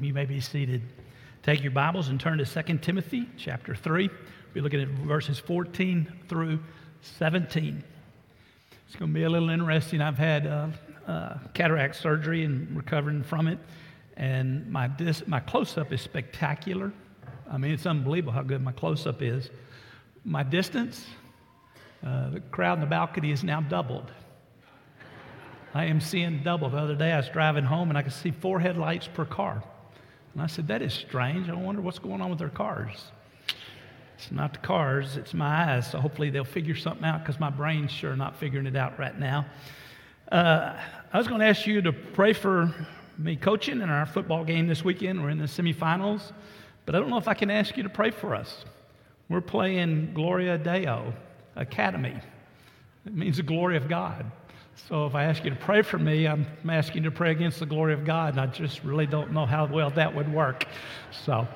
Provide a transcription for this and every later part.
You may be seated. Take your Bibles and turn to 2 Timothy chapter 3. We're looking at verses 14 through 17. It's going to be a little interesting. I've had uh, uh, cataract surgery and recovering from it, and my, dis- my close up is spectacular. I mean, it's unbelievable how good my close up is. My distance, uh, the crowd in the balcony is now doubled. I am seeing double. The other day I was driving home and I could see four headlights per car. And I said, That is strange. I wonder what's going on with their cars. It's not the cars, it's my eyes. So hopefully they'll figure something out because my brain's sure not figuring it out right now. Uh, I was going to ask you to pray for me coaching in our football game this weekend. We're in the semifinals. But I don't know if I can ask you to pray for us. We're playing Gloria Deo Academy. It means the glory of God. So if I ask you to pray for me, I'm asking you to pray against the glory of God, and I just really don't know how well that would work. So,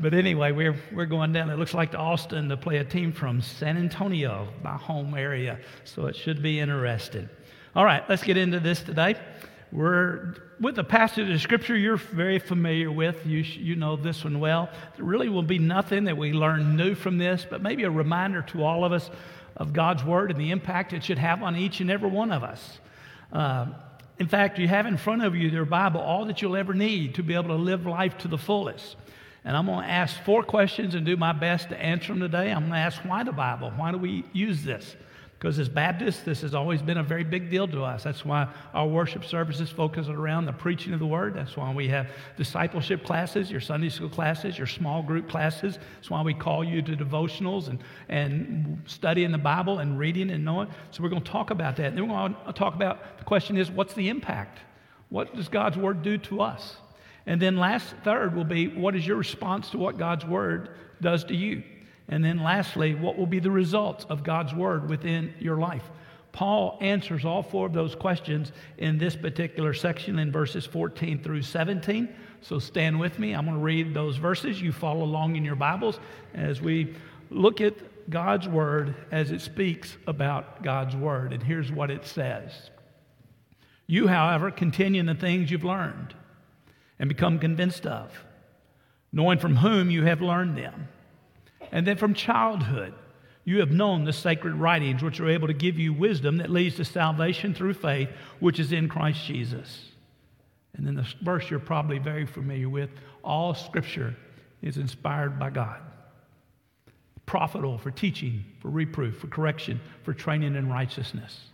but anyway, we're, we're going down. It looks like to Austin to play a team from San Antonio, my home area. So it should be interesting. All right, let's get into this today. We're with a passage of scripture you're very familiar with. You, you know this one well. There really will be nothing that we learn new from this, but maybe a reminder to all of us of God's Word and the impact it should have on each and every one of us. Uh, in fact, you have in front of you your Bible all that you'll ever need to be able to live life to the fullest. And I'm going to ask four questions and do my best to answer them today. I'm going to ask why the Bible? Why do we use this? Because as Baptists, this has always been a very big deal to us. That's why our worship services focus around the preaching of the word. That's why we have discipleship classes, your Sunday school classes, your small group classes. That's why we call you to devotionals and, and studying the Bible and reading and knowing. So we're going to talk about that. And then we're going to talk about the question is what's the impact? What does God's word do to us? And then last, third will be what is your response to what God's word does to you? And then lastly, what will be the results of God's word within your life? Paul answers all four of those questions in this particular section in verses 14 through 17. So stand with me. I'm going to read those verses. You follow along in your Bibles as we look at God's word as it speaks about God's word. And here's what it says You, however, continue in the things you've learned and become convinced of, knowing from whom you have learned them and then from childhood, you have known the sacred writings, which are able to give you wisdom that leads to salvation through faith, which is in Christ Jesus. And then the verse you're probably very familiar with all scripture is inspired by God, profitable for teaching, for reproof, for correction, for training in righteousness,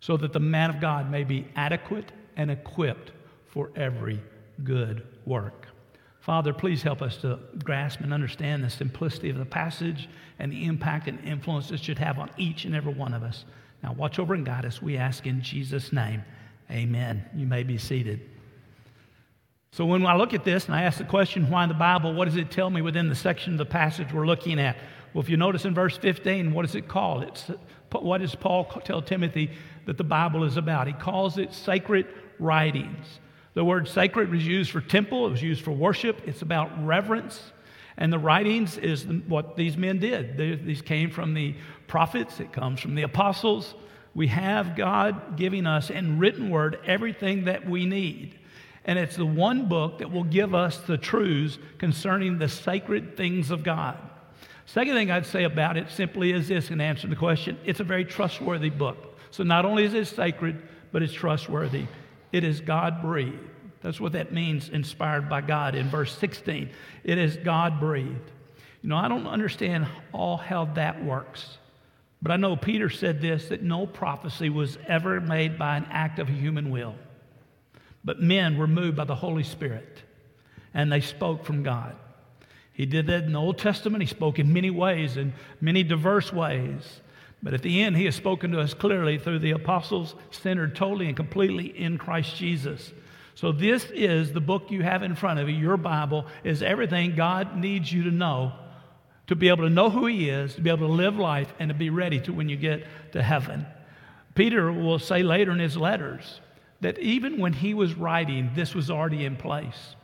so that the man of God may be adequate and equipped for every good work. Father, please help us to grasp and understand the simplicity of the passage and the impact and influence it should have on each and every one of us. Now, watch over and guide us, we ask in Jesus' name. Amen. You may be seated. So, when I look at this and I ask the question, why the Bible, what does it tell me within the section of the passage we're looking at? Well, if you notice in verse 15, what is it called? It's, what does Paul tell Timothy that the Bible is about? He calls it sacred writings. The word sacred was used for temple, it was used for worship. It's about reverence. And the writings is what these men did. these came from the prophets, it comes from the apostles. We have God giving us in written word everything that we need. And it's the one book that will give us the truths concerning the sacred things of God. Second thing I'd say about it simply is this in answer to the question it's a very trustworthy book. So not only is it sacred, but it's trustworthy. It is God breathed. That's what that means, inspired by God in verse 16. It is God breathed. You know, I don't understand all how that works. But I know Peter said this that no prophecy was ever made by an act of human will. But men were moved by the Holy Spirit, and they spoke from God. He did that in the Old Testament. He spoke in many ways, in many diverse ways. But at the end, he has spoken to us clearly through the apostles, centered totally and completely in Christ Jesus. So, this is the book you have in front of you. Your Bible is everything God needs you to know to be able to know who He is, to be able to live life, and to be ready to when you get to heaven. Peter will say later in his letters that even when he was writing, this was already in place.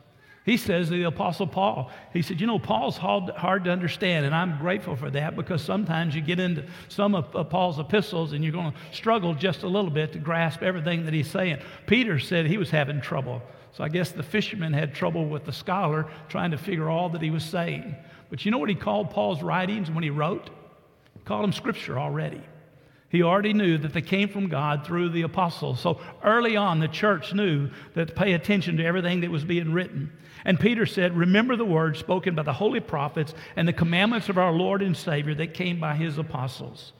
He says to the Apostle Paul, he said, You know, Paul's hard, to understand, and I'm grateful for that because sometimes you get into some of, of Paul's epistles and you're going to struggle just a little bit to grasp everything that he's saying. Peter said he was having trouble So I guess the fisherman had trouble with the scholar trying to figure all that he was saying. But you know what he called Paul's writings when he wrote? He called them scripture already. He already knew that they came from God through the apostles. So early on, the church knew that to pay attention to everything that was being written. And Peter said, Remember the words spoken by the holy prophets and the commandments of our Lord and Savior that came by his apostles.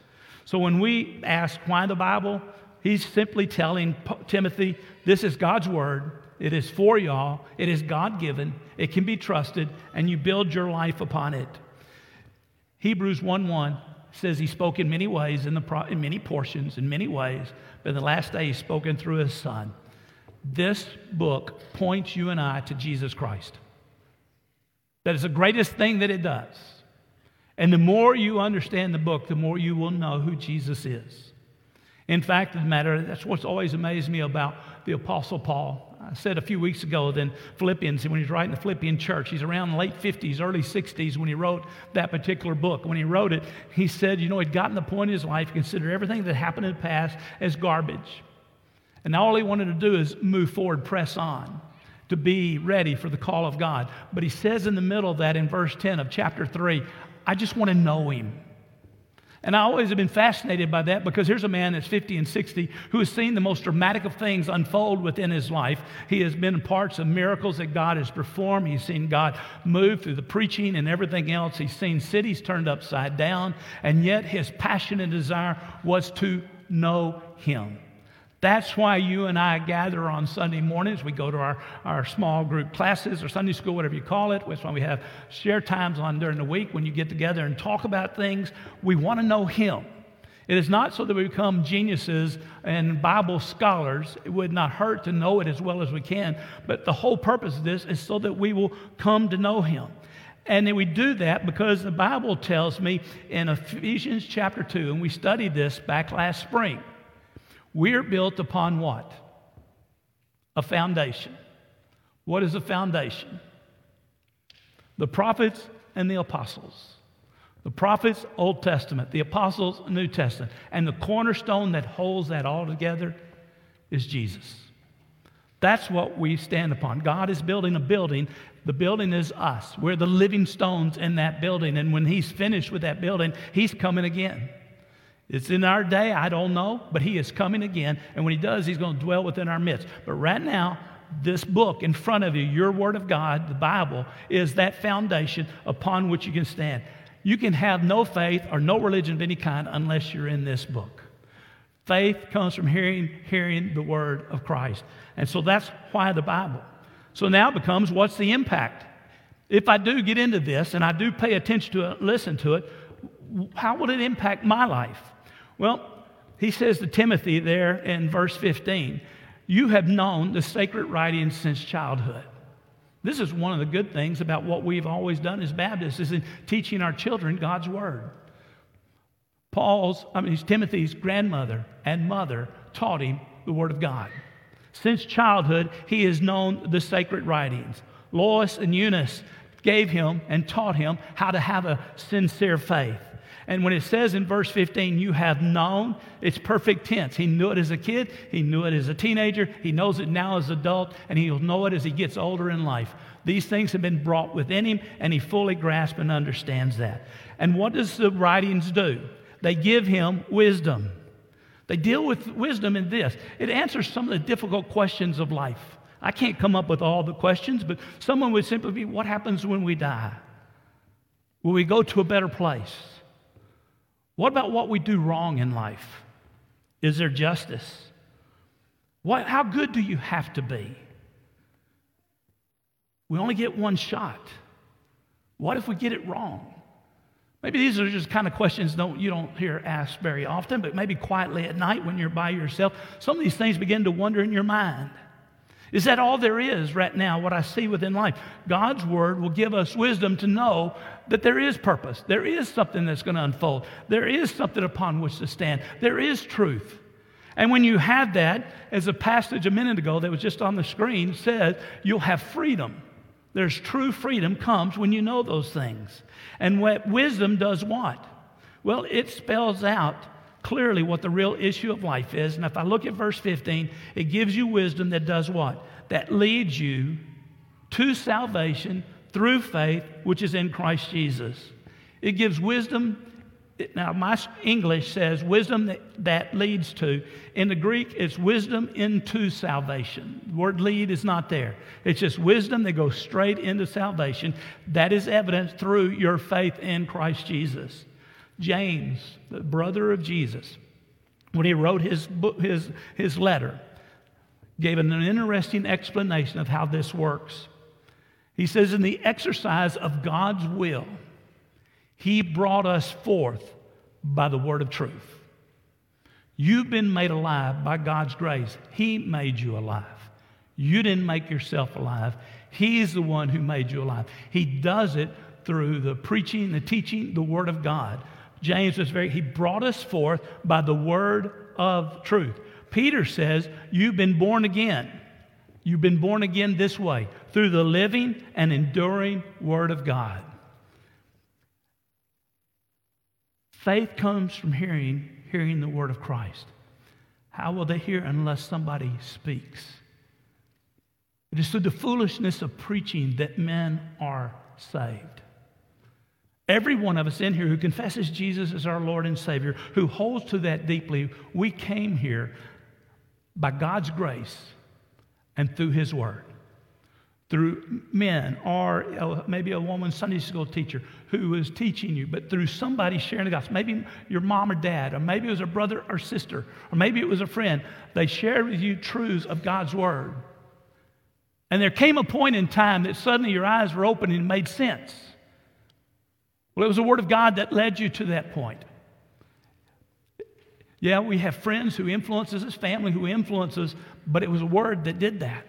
So when we ask why the Bible, he's simply telling Timothy, This is God's word. It is for y'all. It is God given. It can be trusted, and you build your life upon it. Hebrews 1 1 says he spoke in many ways, in, the, in many portions, in many ways, but in the last day he's spoken through his son. This book points you and I to Jesus Christ. That is the greatest thing that it does. And the more you understand the book, the more you will know who Jesus is. In fact, the matter, that's what's always amazed me about the Apostle Paul. I said a few weeks ago that Philippians, when he's writing the Philippian church, he's around the late 50s, early 60s when he wrote that particular book. When he wrote it, he said, you know, he'd gotten to the point in his life, considered everything that happened in the past as garbage. And all he wanted to do is move forward, press on, to be ready for the call of God. But he says in the middle of that in verse 10 of chapter 3, I just want to know him. And I always have been fascinated by that because here's a man that's 50 and 60 who has seen the most dramatic of things unfold within his life. He has been parts of miracles that God has performed. He's seen God move through the preaching and everything else. He's seen cities turned upside down. And yet his passion and desire was to know him. That's why you and I gather on Sunday mornings. We go to our, our small group classes or Sunday school, whatever you call it. That's why we have share times on during the week when you get together and talk about things. We want to know Him. It is not so that we become geniuses and Bible scholars. It would not hurt to know it as well as we can. But the whole purpose of this is so that we will come to know Him. And then we do that because the Bible tells me in Ephesians chapter 2, and we studied this back last spring we're built upon what? A foundation. What is a foundation? The prophets and the apostles. The prophets, Old Testament, the apostles, New Testament. And the cornerstone that holds that all together is Jesus. That's what we stand upon. God is building a building. The building is us. We're the living stones in that building. And when He's finished with that building, He's coming again. It's in our day, I don't know, but he is coming again. And when he does, he's going to dwell within our midst. But right now, this book in front of you, your Word of God, the Bible, is that foundation upon which you can stand. You can have no faith or no religion of any kind unless you're in this book. Faith comes from hearing, hearing the Word of Christ. And so that's why the Bible. So now becomes what's the impact? If I do get into this and I do pay attention to it, listen to it, how will it impact my life? Well, he says to Timothy there in verse 15, You have known the sacred writings since childhood. This is one of the good things about what we've always done as Baptists is in teaching our children God's word. Paul's, I mean, Timothy's grandmother and mother taught him the word of God. Since childhood, he has known the sacred writings. Lois and Eunice gave him and taught him how to have a sincere faith. And when it says in verse 15, you have known, it's perfect tense. He knew it as a kid, he knew it as a teenager, he knows it now as an adult, and he'll know it as he gets older in life. These things have been brought within him, and he fully grasps and understands that. And what does the writings do? They give him wisdom. They deal with wisdom in this it answers some of the difficult questions of life. I can't come up with all the questions, but someone would simply be what happens when we die? Will we go to a better place? What about what we do wrong in life? Is there justice? What, how good do you have to be? We only get one shot. What if we get it wrong? Maybe these are just kind of questions don't, you don't hear asked very often, but maybe quietly at night when you're by yourself, some of these things begin to wonder in your mind. Is that all there is right now, what I see within life? God's word will give us wisdom to know that there is purpose. There is something that's going to unfold. There is something upon which to stand. There is truth. And when you have that, as a passage a minute ago that was just on the screen said, you'll have freedom. There's true freedom comes when you know those things. And what wisdom does what? Well, it spells out clearly what the real issue of life is. And if I look at verse 15, it gives you wisdom that does what? That leads you to salvation through faith, which is in Christ Jesus. It gives wisdom. Now, my English says wisdom that, that leads to. In the Greek, it's wisdom into salvation. The word lead is not there. It's just wisdom that goes straight into salvation. That is evidenced through your faith in Christ Jesus. James, the brother of Jesus, when he wrote his, book, his, his letter, gave an interesting explanation of how this works. He says, In the exercise of God's will, He brought us forth by the word of truth. You've been made alive by God's grace. He made you alive. You didn't make yourself alive. He's the one who made you alive. He does it through the preaching, the teaching, the word of God. James was very, he brought us forth by the word of truth. Peter says, You've been born again. You've been born again this way through the living and enduring Word of God. Faith comes from hearing, hearing the Word of Christ. How will they hear unless somebody speaks? It is through the foolishness of preaching that men are saved. Every one of us in here who confesses Jesus as our Lord and Savior, who holds to that deeply, we came here by God's grace and through His Word. Through men, or uh, maybe a woman Sunday school teacher who was teaching you, but through somebody sharing the gospel. Maybe your mom or dad, or maybe it was a brother or sister, or maybe it was a friend. They shared with you truths of God's Word. And there came a point in time that suddenly your eyes were open and made sense. Well, it was the Word of God that led you to that point. Yeah, we have friends who influences us, family who influences, but it was a word that did that.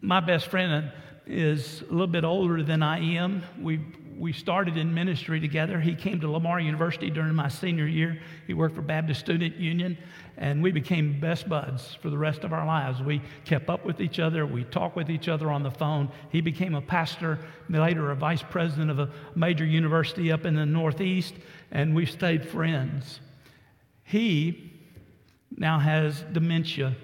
My best friend is a little bit older than I am. We, we started in ministry together. He came to Lamar University during my senior year. He worked for Baptist Student Union, and we became best buds for the rest of our lives. We kept up with each other. We talked with each other on the phone. He became a pastor, later a vice president of a major university up in the Northeast, and we stayed friends. He now has dementia,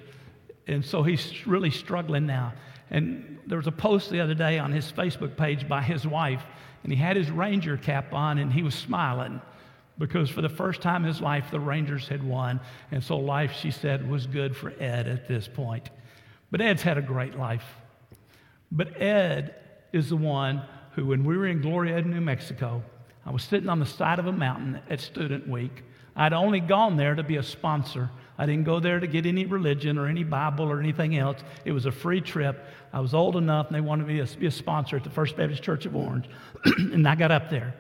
and so he's really struggling now. And there was a post the other day on his Facebook page by his wife, and he had his Ranger cap on, and he was smiling because for the first time in his life, the Rangers had won. And so life, she said, was good for Ed at this point. But Ed's had a great life. But Ed is the one who, when we were in Glorieta, New Mexico, I was sitting on the side of a mountain at Student Week, I'd only gone there to be a sponsor. I didn't go there to get any religion or any Bible or anything else. It was a free trip. I was old enough and they wanted me to be a sponsor at the First Baptist Church of Orange. and I got up there.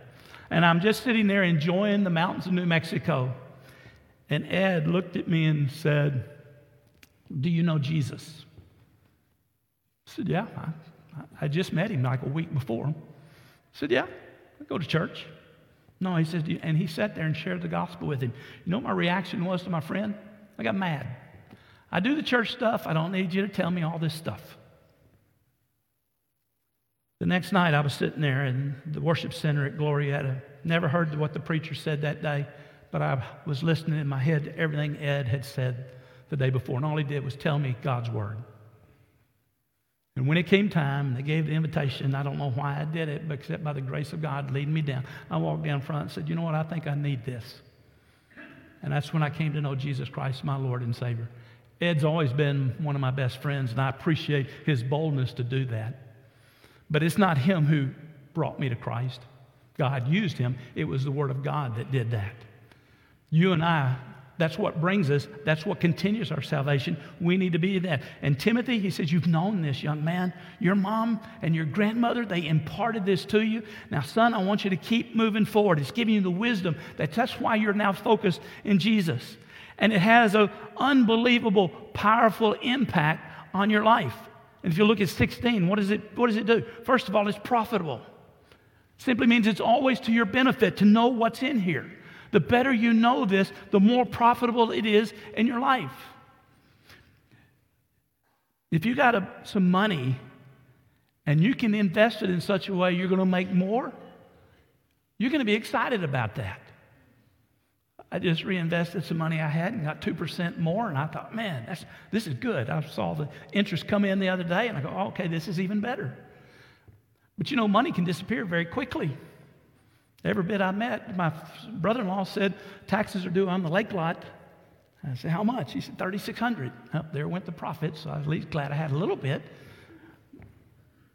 And I'm just sitting there enjoying the mountains of New Mexico. And Ed looked at me and said, Do you know Jesus? I said, Yeah. I, I just met him like a week before. I said, Yeah, I go to church. No, he says, and he sat there and shared the gospel with him. You know what my reaction was to my friend? I got mad. I do the church stuff. I don't need you to tell me all this stuff. The next night, I was sitting there in the worship center at Glorieta. Never heard what the preacher said that day, but I was listening in my head to everything Ed had said the day before. And all he did was tell me God's word. And when it came time, they gave the invitation. I don't know why I did it, but except by the grace of God leading me down. I walked down front and said, You know what? I think I need this. And that's when I came to know Jesus Christ, my Lord and Savior. Ed's always been one of my best friends, and I appreciate his boldness to do that. But it's not him who brought me to Christ. God used him, it was the Word of God that did that. You and I that's what brings us. That's what continues our salvation. We need to be that. And Timothy, he says, You've known this, young man. Your mom and your grandmother, they imparted this to you. Now, son, I want you to keep moving forward. It's giving you the wisdom. That, that's why you're now focused in Jesus. And it has an unbelievable, powerful impact on your life. And if you look at 16, what does it, what does it do? First of all, it's profitable. Simply means it's always to your benefit to know what's in here. The better you know this, the more profitable it is in your life. If you got a, some money and you can invest it in such a way you're going to make more, you're going to be excited about that. I just reinvested some money I had and got 2% more. And I thought, man, that's, this is good. I saw the interest come in the other day and I go, oh, okay, this is even better. But you know, money can disappear very quickly. Every bit I met, my brother in law said, taxes are due on the lake lot. I said, how much? He said, 3600 well, There went the profit, so I was at least glad I had a little bit.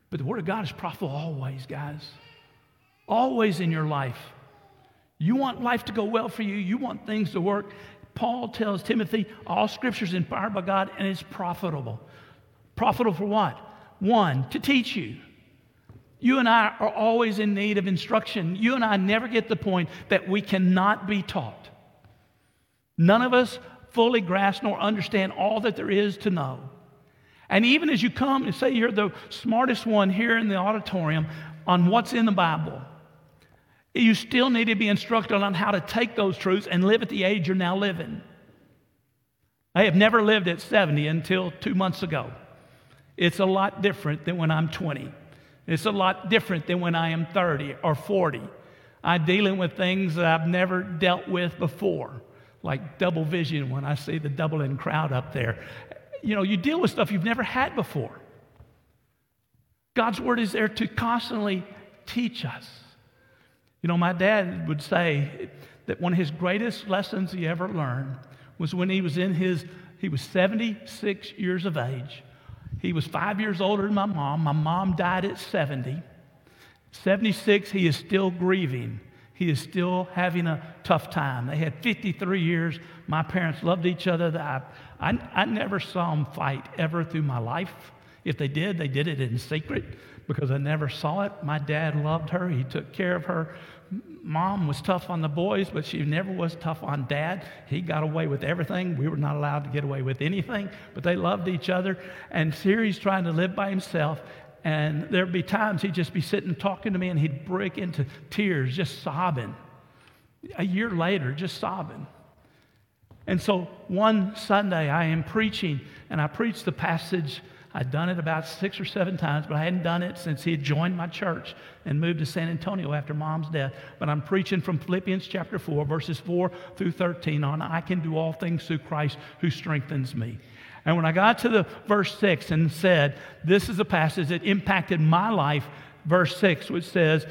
But the Word of God is profitable always, guys. Always in your life. You want life to go well for you, you want things to work. Paul tells Timothy, all scripture is inspired by God and it's profitable. Profitable for what? One, to teach you. You and I are always in need of instruction. You and I never get the point that we cannot be taught. None of us fully grasp nor understand all that there is to know. And even as you come and say you're the smartest one here in the auditorium on what's in the Bible, you still need to be instructed on how to take those truths and live at the age you're now living. I have never lived at 70 until two months ago. It's a lot different than when I'm 20. It's a lot different than when I am 30 or 40. I'm dealing with things that I've never dealt with before, like double vision when I see the doubling crowd up there. You know, you deal with stuff you've never had before. God's word is there to constantly teach us. You know, my dad would say that one of his greatest lessons he ever learned was when he was in his, he was 76 years of age. He was five years older than my mom. My mom died at 70. 76, he is still grieving. He is still having a tough time. They had 53 years. My parents loved each other. I, I, I never saw them fight ever through my life. If they did, they did it in secret because I never saw it. My dad loved her, he took care of her. Mom was tough on the boys, but she never was tough on dad. He got away with everything. We were not allowed to get away with anything, but they loved each other. And he's trying to live by himself. And there'd be times he'd just be sitting talking to me and he'd break into tears, just sobbing. A year later, just sobbing. And so one Sunday I am preaching, and I preached the passage I'd done it about six or seven times, but I hadn't done it since he had joined my church and moved to San Antonio after mom's death. But I'm preaching from Philippians chapter 4, verses 4 through 13 on I can do all things through Christ who strengthens me. And when I got to the verse 6 and said, This is a passage that impacted my life verse 6, which says,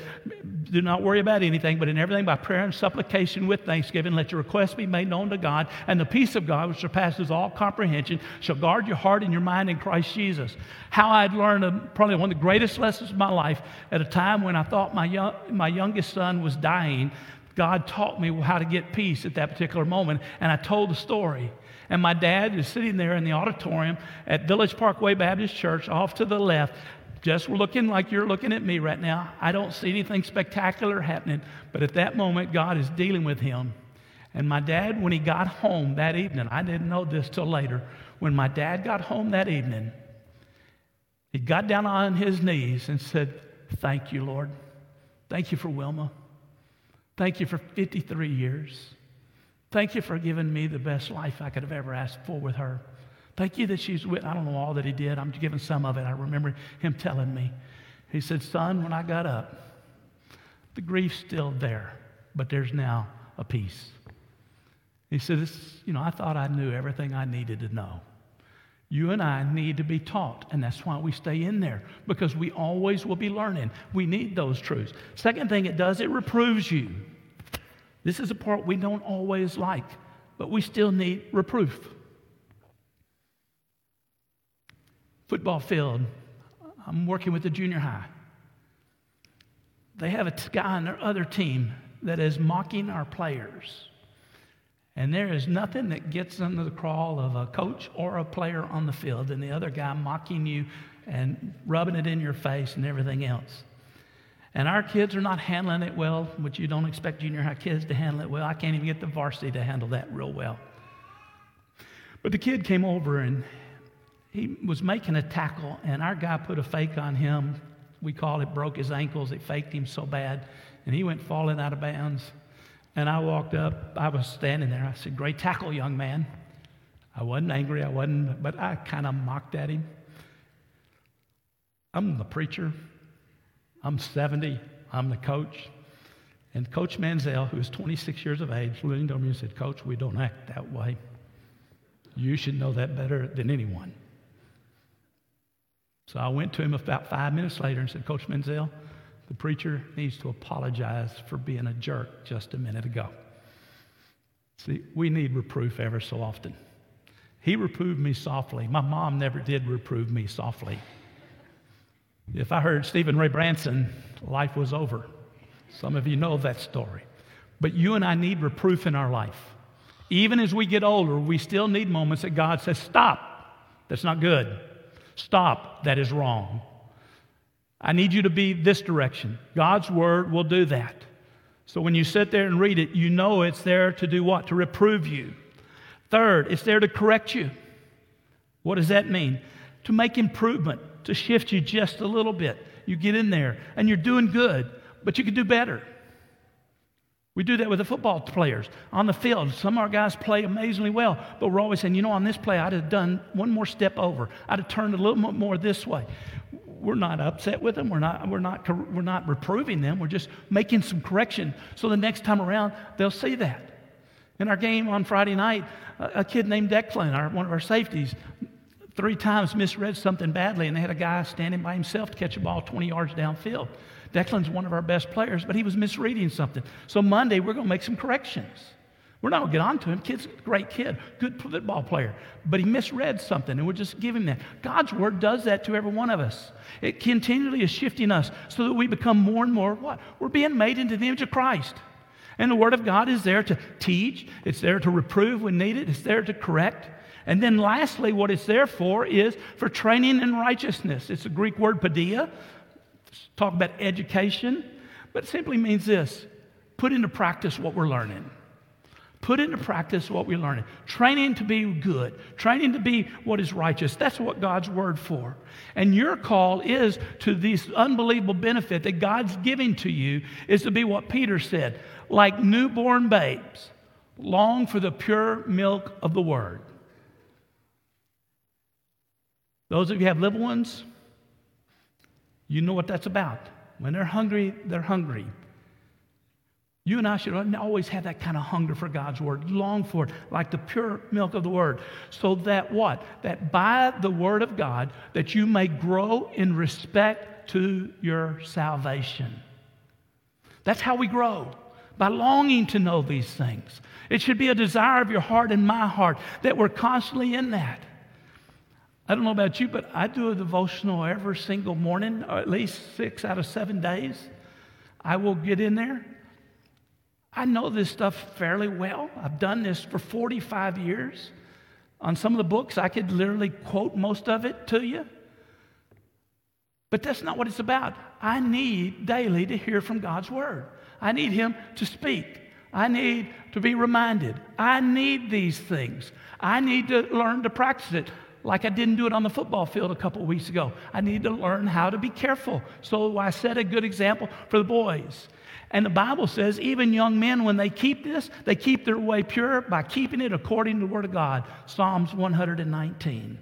Do not worry about anything, but in everything by prayer and supplication with thanksgiving, let your requests be made known to God, and the peace of God, which surpasses all comprehension, shall guard your heart and your mind in Christ Jesus. How I'd learned a, probably one of the greatest lessons of my life at a time when I thought my, young, my youngest son was dying. God taught me how to get peace at that particular moment, and I told the story. And my dad is sitting there in the auditorium at Village Parkway Baptist Church, off to the left, just looking like you're looking at me right now. I don't see anything spectacular happening, but at that moment, God is dealing with him. And my dad, when he got home that evening, I didn't know this till later. When my dad got home that evening, he got down on his knees and said, Thank you, Lord. Thank you for Wilma. Thank you for 53 years. Thank you for giving me the best life I could have ever asked for with her. Thank you that she's with. I don't know all that he did. I'm giving some of it. I remember him telling me. He said, Son, when I got up, the grief's still there, but there's now a peace. He said, this, You know, I thought I knew everything I needed to know. You and I need to be taught, and that's why we stay in there, because we always will be learning. We need those truths. Second thing it does, it reproves you. This is a part we don't always like, but we still need reproof. Football field. I'm working with the junior high. They have a guy on their other team that is mocking our players. And there is nothing that gets under the crawl of a coach or a player on the field than the other guy mocking you and rubbing it in your face and everything else. And our kids are not handling it well, which you don't expect junior high kids to handle it well. I can't even get the varsity to handle that real well. But the kid came over and he was making a tackle, and our guy put a fake on him. We call it broke his ankles. It faked him so bad, and he went falling out of bounds. And I walked up. I was standing there. I said, "Great tackle, young man." I wasn't angry. I wasn't, but I kind of mocked at him. I'm the preacher. I'm 70. I'm the coach. And Coach Manziel, who is 26 years of age, leaned over me and said, Coach, we don't act that way. You should know that better than anyone. So I went to him about five minutes later and said, Coach Menzel, the preacher needs to apologize for being a jerk just a minute ago. See, we need reproof ever so often. He reproved me softly. My mom never did reprove me softly. If I heard Stephen Ray Branson, life was over. Some of you know that story. But you and I need reproof in our life. Even as we get older, we still need moments that God says, Stop, that's not good. Stop, that is wrong. I need you to be this direction. God's word will do that. So when you sit there and read it, you know it's there to do what? To reprove you. Third, it's there to correct you. What does that mean? To make improvement, to shift you just a little bit. You get in there and you're doing good, but you could do better. We do that with the football players on the field. Some of our guys play amazingly well, but we're always saying, you know, on this play, I'd have done one more step over. I'd have turned a little more this way. We're not upset with them. We're not, we're not, we're not reproving them. We're just making some correction so the next time around, they'll see that. In our game on Friday night, a, kid named Declan, our, one of our safeties, three times misread something badly, and they had a guy standing by himself to catch a ball 20 yards downfield. Declan's one of our best players, but he was misreading something. So Monday, we're going to make some corrections. We're not going to get on to him. Kid's a great kid, good football player, but he misread something, and we're just giving that. God's word does that to every one of us. It continually is shifting us so that we become more and more what? We're being made into the image of Christ. And the Word of God is there to teach, it's there to reprove when needed, it's there to correct. And then lastly, what it's there for is for training in righteousness. It's a Greek word, paideia, talk about education, but it simply means this put into practice what we're learning. Put into practice what we're learning. Training to be good, training to be what is righteous. That's what God's word for. And your call is to this unbelievable benefit that God's giving to you is to be what Peter said, like newborn babes, long for the pure milk of the word. Those of you have little ones, you know what that's about. When they're hungry, they're hungry. You and I should always have that kind of hunger for God's word, long for it, like the pure milk of the word. So that what? That by the word of God, that you may grow in respect to your salvation. That's how we grow, by longing to know these things. It should be a desire of your heart and my heart that we're constantly in that. I don't know about you, but I do a devotional every single morning, or at least six out of seven days. I will get in there. I know this stuff fairly well. I've done this for 45 years. On some of the books, I could literally quote most of it to you. But that's not what it's about. I need daily to hear from God's word. I need Him to speak. I need to be reminded. I need these things. I need to learn to practice it like I didn't do it on the football field a couple weeks ago. I need to learn how to be careful. So I set a good example for the boys. And the Bible says, even young men, when they keep this, they keep their way pure by keeping it according to the Word of God. Psalms 119.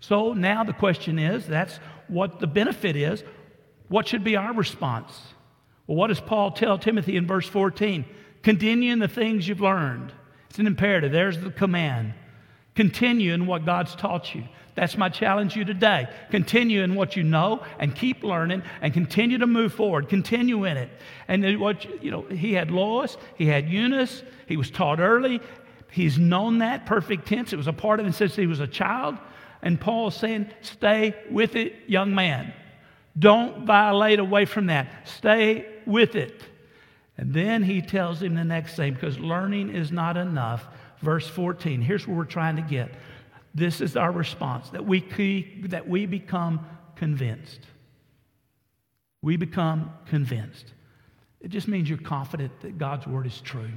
So now the question is that's what the benefit is. What should be our response? Well, what does Paul tell Timothy in verse 14? Continue in the things you've learned. It's an imperative. There's the command. Continue in what God's taught you. That's my challenge to you today. Continue in what you know and keep learning and continue to move forward. Continue in it. And what you know, he had Lois, he had Eunice, he was taught early. He's known that perfect tense. It was a part of him since he was a child. And Paul's saying, stay with it, young man. Don't violate away from that. Stay with it. And then he tells him the next thing because learning is not enough verse 14. Here's where we're trying to get. This is our response that we, that we become convinced. We become convinced. It just means you're confident that God's word is true.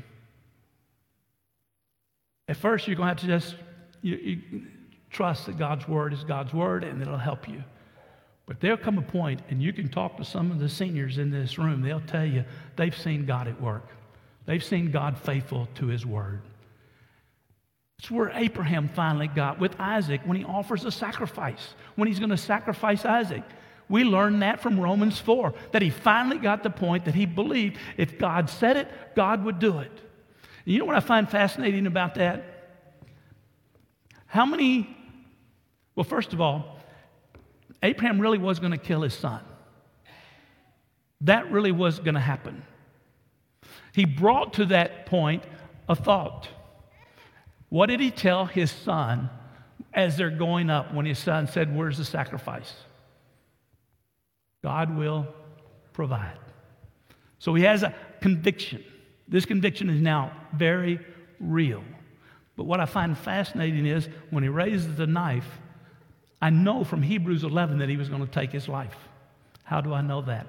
At first, you're going to have to just you, you trust that God's word is God's word and it'll help you. But there'll come a point, and you can talk to some of the seniors in this room, they'll tell you they've seen God at work. They've seen God faithful to his word. It's where Abraham finally got with Isaac when he offers a sacrifice, when he's going to sacrifice Isaac. We learn that from Romans 4, that he finally got the point that he believed if God said it, God would do it. And you know what I find fascinating about that? How many, well, first of all, Abraham really was going to kill his son. That really was going to happen. He brought to that point a thought. What did he tell his son as they're going up when his son said, Where's the sacrifice? God will provide. So he has a conviction. This conviction is now very real. But what I find fascinating is when he raises the knife, I know from Hebrews 11 that he was going to take his life. How do I know that?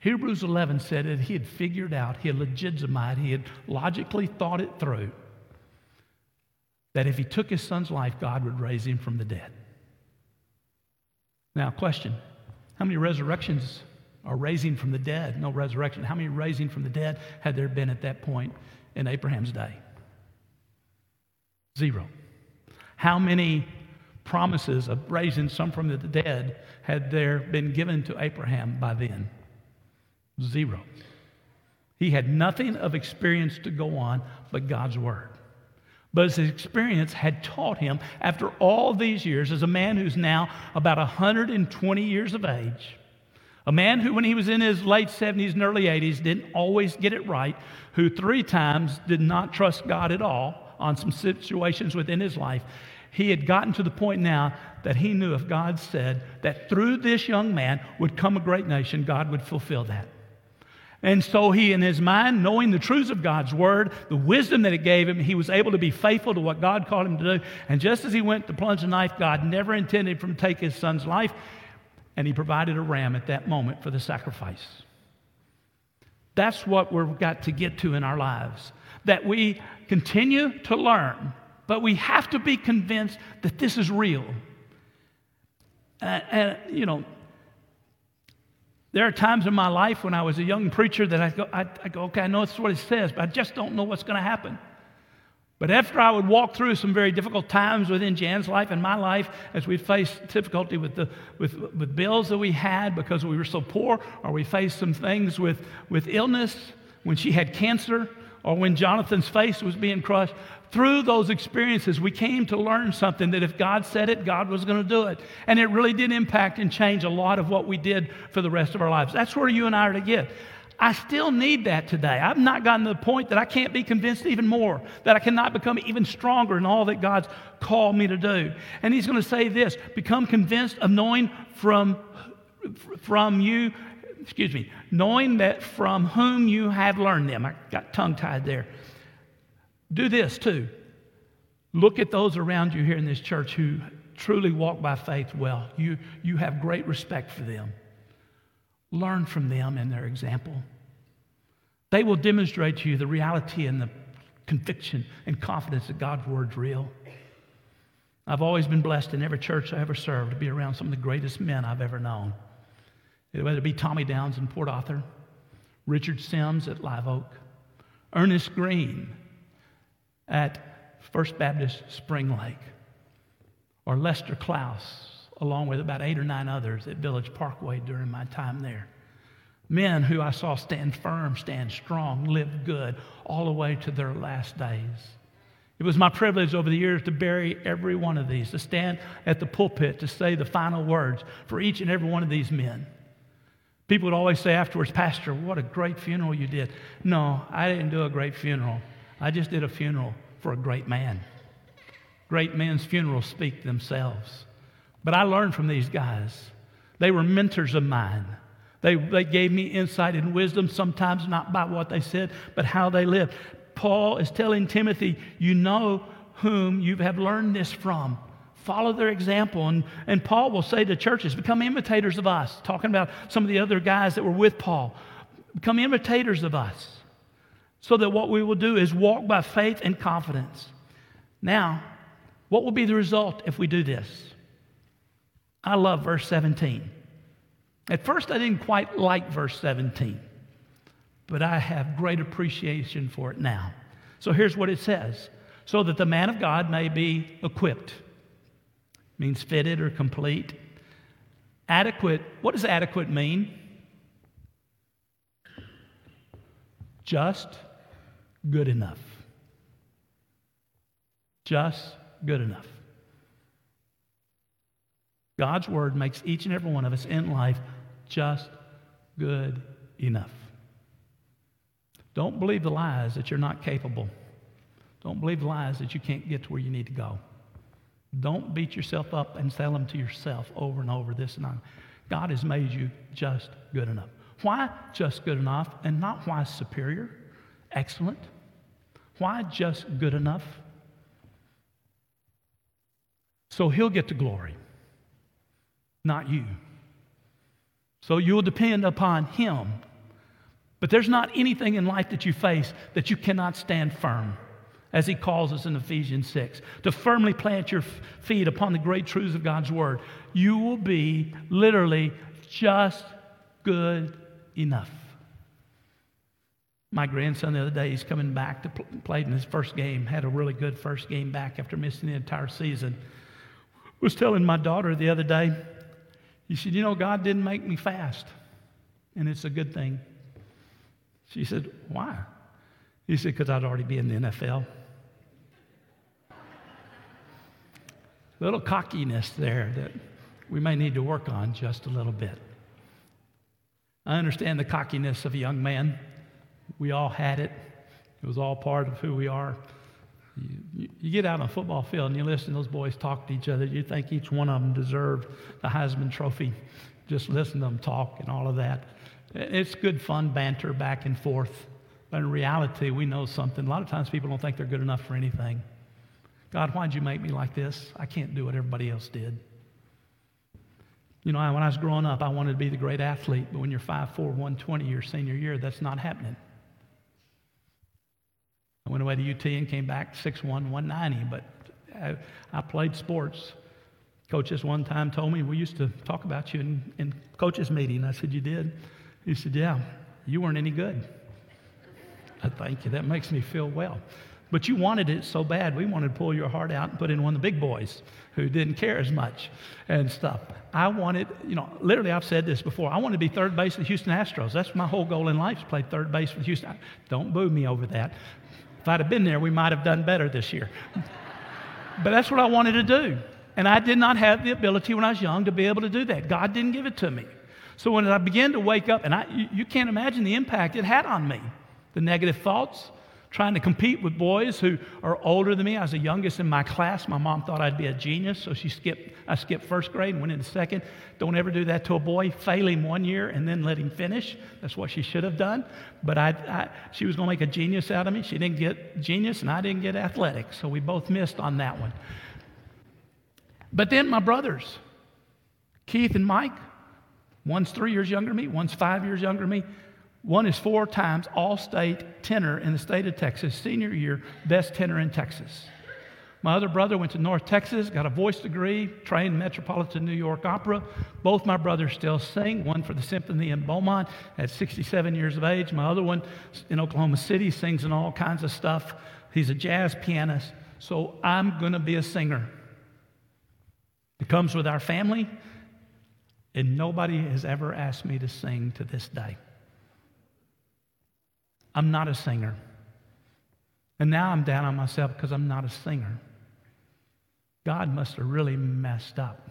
Hebrews 11 said that he had figured out, he had legitimized, he had logically thought it through that if he took his son's life, God would raise him from the dead. Now, question how many resurrections are raising from the dead? No resurrection. How many raising from the dead had there been at that point in Abraham's day? Zero. How many promises of raising some from the dead had there been given to Abraham by then? Zero. He had nothing of experience to go on but God's word. But his experience had taught him, after all these years, as a man who's now about 120 years of age, a man who, when he was in his late 70s and early 80s, didn't always get it right, who three times did not trust God at all on some situations within his life, he had gotten to the point now that he knew if God said that through this young man would come a great nation, God would fulfill that. And so he, in his mind, knowing the truths of God's word, the wisdom that it gave him, he was able to be faithful to what God called him to do. And just as he went to plunge the knife, God never intended for him to take his son's life, and he provided a ram at that moment for the sacrifice. That's what we've got to get to in our lives. That we continue to learn, but we have to be convinced that this is real. Uh, and, you know, there are times in my life when I was a young preacher that I go, I, I go okay, I know it's what it says, but I just don't know what's going to happen. But after I would walk through some very difficult times within Jan's life and my life, as we faced difficulty with the with, with bills that we had because we were so poor, or we faced some things with, with illness when she had cancer, or when Jonathan's face was being crushed, through those experiences, we came to learn something that if God said it, God was going to do it. And it really did impact and change a lot of what we did for the rest of our lives. That's where you and I are to get. I still need that today. I've not gotten to the point that I can't be convinced even more, that I cannot become even stronger in all that God's called me to do. And He's going to say this become convinced of knowing from, from you, excuse me, knowing that from whom you have learned them. I got tongue tied there. Do this too. Look at those around you here in this church who truly walk by faith well. You, you have great respect for them. Learn from them and their example. They will demonstrate to you the reality and the conviction and confidence that God's word's real. I've always been blessed in every church I ever served to be around some of the greatest men I've ever known. Whether it be Tommy Downs in Port Arthur, Richard Sims at Live Oak, Ernest Green at First Baptist Spring Lake, or Lester Klaus, along with about eight or nine others at Village Parkway during my time there. Men who I saw stand firm, stand strong, live good, all the way to their last days. It was my privilege over the years to bury every one of these, to stand at the pulpit to say the final words for each and every one of these men. People would always say afterwards, Pastor, what a great funeral you did. No, I didn't do a great funeral. I just did a funeral for a great man. Great men's funerals speak themselves. But I learned from these guys. They were mentors of mine. They, they gave me insight and wisdom, sometimes not by what they said, but how they lived. Paul is telling Timothy, You know whom you have learned this from. Follow their example. And, and Paul will say to churches, Become imitators of us, talking about some of the other guys that were with Paul. Become imitators of us so that what we will do is walk by faith and confidence. Now, what will be the result if we do this? I love verse 17. At first, I didn't quite like verse 17, but I have great appreciation for it now. So here's what it says so that the man of God may be equipped, means fitted or complete, Adequate, what does adequate mean? Just good enough. Just good enough. God's word makes each and every one of us in life just good enough. Don't believe the lies that you're not capable. Don't believe the lies that you can't get to where you need to go. Don't beat yourself up and tell them to yourself over and over this and that. God has made you just good enough. Why just good enough and not why superior, excellent? Why just good enough? So he'll get the glory, not you. So you'll depend upon him. But there's not anything in life that you face that you cannot stand firm as he calls us in Ephesians 6, to firmly plant your feet upon the great truths of God's word, you will be literally just good enough. My grandson the other day, he's coming back to play in his first game, had a really good first game back after missing the entire season. Was telling my daughter the other day, he said, You know, God didn't make me fast, and it's a good thing. She said, Why? He said, Because I'd already be in the NFL. little cockiness there that we may need to work on just a little bit. I understand the cockiness of a young man. We all had it, it was all part of who we are. You, you, get out on a football field and you listen to those boys talk to each other. You think each one of them deserved the Heisman Trophy. Just listen to them talk and all of that. It's good fun banter back and forth. But in reality, we know something. A lot of times people don't think they're good enough for anything. God, why'd you make me like this? I can't do what everybody else did. You know, when I was growing up, I wanted to be the great athlete, but when you're 5'4, 120 your senior year, that's not happening. I went away to UT and came back 6'1, 190, but I, I played sports. Coaches one time told me, We used to talk about you in, in coaches' meeting. I said, You did? He said, Yeah, you weren't any good. I thank you. That makes me feel well. But you wanted it so bad. We wanted to pull your heart out and put in one of the big boys who didn't care as much and stuff. I wanted, you know, literally, I've said this before. I wanted to be third base of the Houston Astros. That's my whole goal in life: is play third base for the Houston. Don't boo me over that. If I'd have been there, we might have done better this year. but that's what I wanted to do, and I did not have the ability when I was young to be able to do that. God didn't give it to me. So when I began to wake up, and I, you, you can't imagine the impact it had on me, the negative thoughts, trying to compete with boys who are older than me. I was the youngest in my class. My mom thought I'd be a genius, so she skipped. I skipped first grade and went into second. Don't ever do that to a boy. Fail him one year and then let him finish. That's what she should have done. But I, I, she was going to make a genius out of me. She didn't get genius, and I didn't get athletic, so we both missed on that one. But then my brothers, Keith and Mike, one's three years younger than me, one's five years younger than me. One is four times all state tenor in the state of Texas, senior year, best tenor in Texas. My other brother went to North Texas, got a voice degree, trained Metropolitan New York Opera. Both my brothers still sing, one for the Symphony in Beaumont at 67 years of age. My other one in Oklahoma City sings in all kinds of stuff. He's a jazz pianist. So I'm going to be a singer. It comes with our family, and nobody has ever asked me to sing to this day. I'm not a singer. And now I'm down on myself because I'm not a singer. God must have really messed up.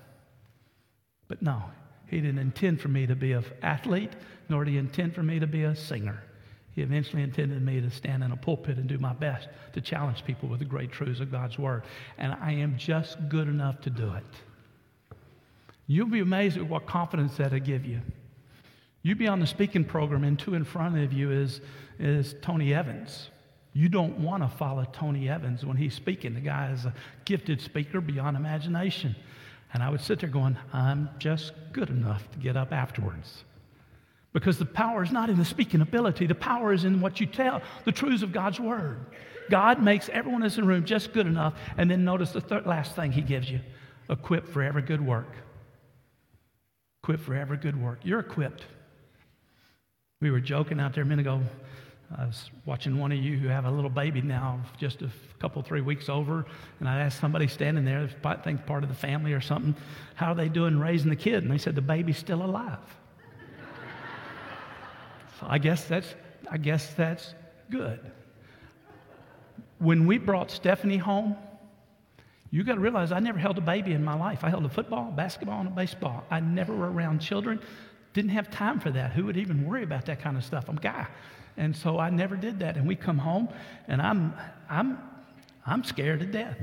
But no, He didn't intend for me to be an athlete, nor did He intend for me to be a singer. He eventually intended me to stand in a pulpit and do my best to challenge people with the great truths of God's Word. And I am just good enough to do it. You'll be amazed at what confidence that'll give you. You be on the speaking program, and two in front of you is, is Tony Evans. You don't want to follow Tony Evans when he's speaking. The guy is a gifted speaker beyond imagination. And I would sit there going, I'm just good enough to get up afterwards. Because the power is not in the speaking ability, the power is in what you tell, the truths of God's word. God makes everyone in the room just good enough. And then notice the third, last thing he gives you equipped for every good work. Equipped for every good work. You're equipped. We were joking out there a minute ago. I was watching one of you who have a little baby now, just a couple, three weeks over, and I asked somebody standing there, I think part of the family or something, how are they doing raising the kid? And they said the baby's still alive. so I guess that's, I guess that's good. When we brought Stephanie home, you got to realize I never held a baby in my life. I held a football, basketball, and a baseball. I never were around children. Didn't have time for that. Who would even worry about that kind of stuff? I'm a guy. And so I never did that. And we come home and I'm I'm I'm scared to death.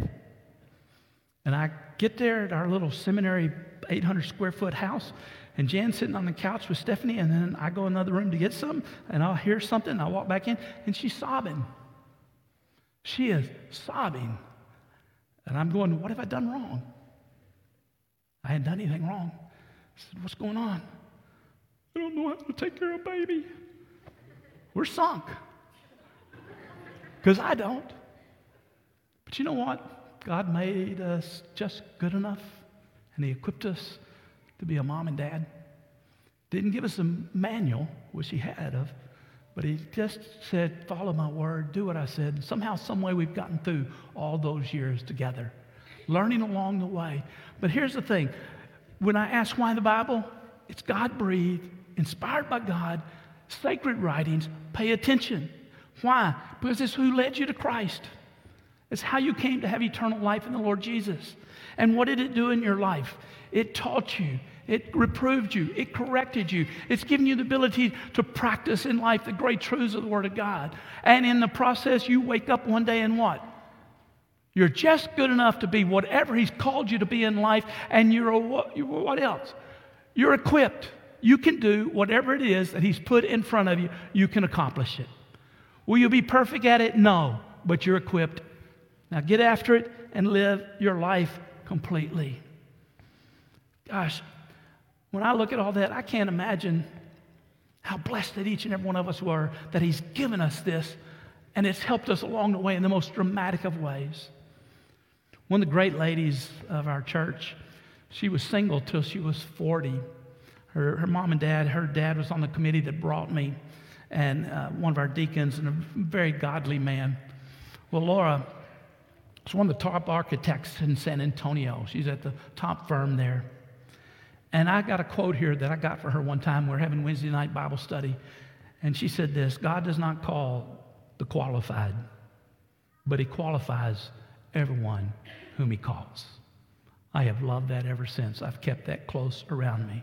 And I get there at our little seminary 800 square foot house, and Jan's sitting on the couch with Stephanie, and then I go another room to get some, and I'll hear something, I walk back in, and she's sobbing. She is sobbing. And I'm going, What have I done wrong? I hadn't done anything wrong. I said, What's going on? I don't know how to take care of a baby. We're sunk. Because I don't. But you know what? God made us just good enough, and He equipped us to be a mom and dad. Didn't give us a manual, which He had of, but He just said, Follow my word, do what I said. And somehow, some way, we've gotten through all those years together, learning along the way. But here's the thing when I ask why the Bible, it's God breathed, inspired by God, sacred writings, pay attention. Why? Because it's who led you to Christ. It's how you came to have eternal life in the Lord Jesus. And what did it do in your life? It taught you, it reproved you, it corrected you, it's given you the ability to practice in life the great truths of the Word of God. And in the process, you wake up one day and what? You're just good enough to be whatever He's called you to be in life, and you're a, what else? You're equipped you can do whatever it is that He's put in front of you, you can accomplish it. Will you be perfect at it? No, but you're equipped. Now get after it and live your life completely. Gosh, when I look at all that, I can't imagine how blessed that each and every one of us were that He's given us this, and it's helped us along the way in the most dramatic of ways. One of the great ladies of our church, she was single till she was 40 her, her mom and dad, her dad was on the committee that brought me, and uh, one of our deacons, and a very godly man. Well, Laura is one of the top architects in San Antonio. She's at the top firm there. And I got a quote here that I got for her one time. We we're having Wednesday night Bible study. And she said this God does not call the qualified, but He qualifies everyone whom He calls. I have loved that ever since. I've kept that close around me.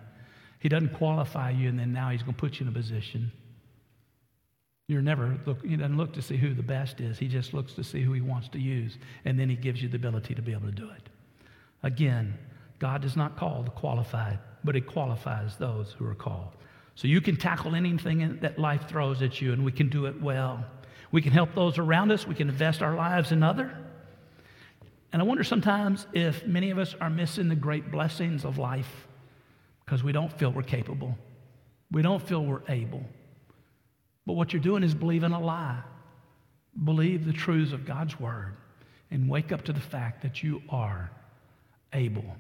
He doesn't qualify you, and then now he's going to put you in a position. You're never look, he doesn't look to see who the best is. He just looks to see who he wants to use, and then he gives you the ability to be able to do it. Again, God does not call the qualified, but he qualifies those who are called. So you can tackle anything that life throws at you, and we can do it well. We can help those around us. We can invest our lives in other. And I wonder sometimes if many of us are missing the great blessings of life because we don't feel we're capable. We don't feel we're able. But what you're doing is believing a lie. Believe the truths of God's word and wake up to the fact that you are able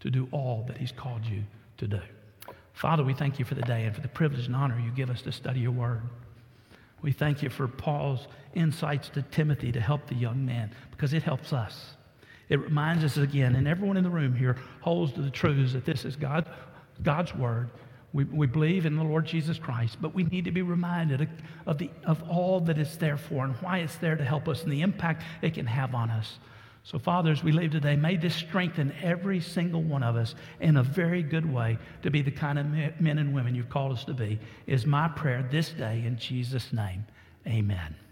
to do all that He's called you to do. Father, we thank you for the day and for the privilege and honor you give us to study your word. We thank you for Paul's insights to Timothy to help the young man because it helps us. It reminds us again, and everyone in the room here holds to the truths that this is God, God's Word. We, we believe in the Lord Jesus Christ, but we need to be reminded of, of, the, of all that it's there for and why it's there to help us and the impact it can have on us. So, Father, as we leave today, may this strengthen every single one of us in a very good way to be the kind of men and women you've called us to be, is my prayer this day in Jesus' name. Amen.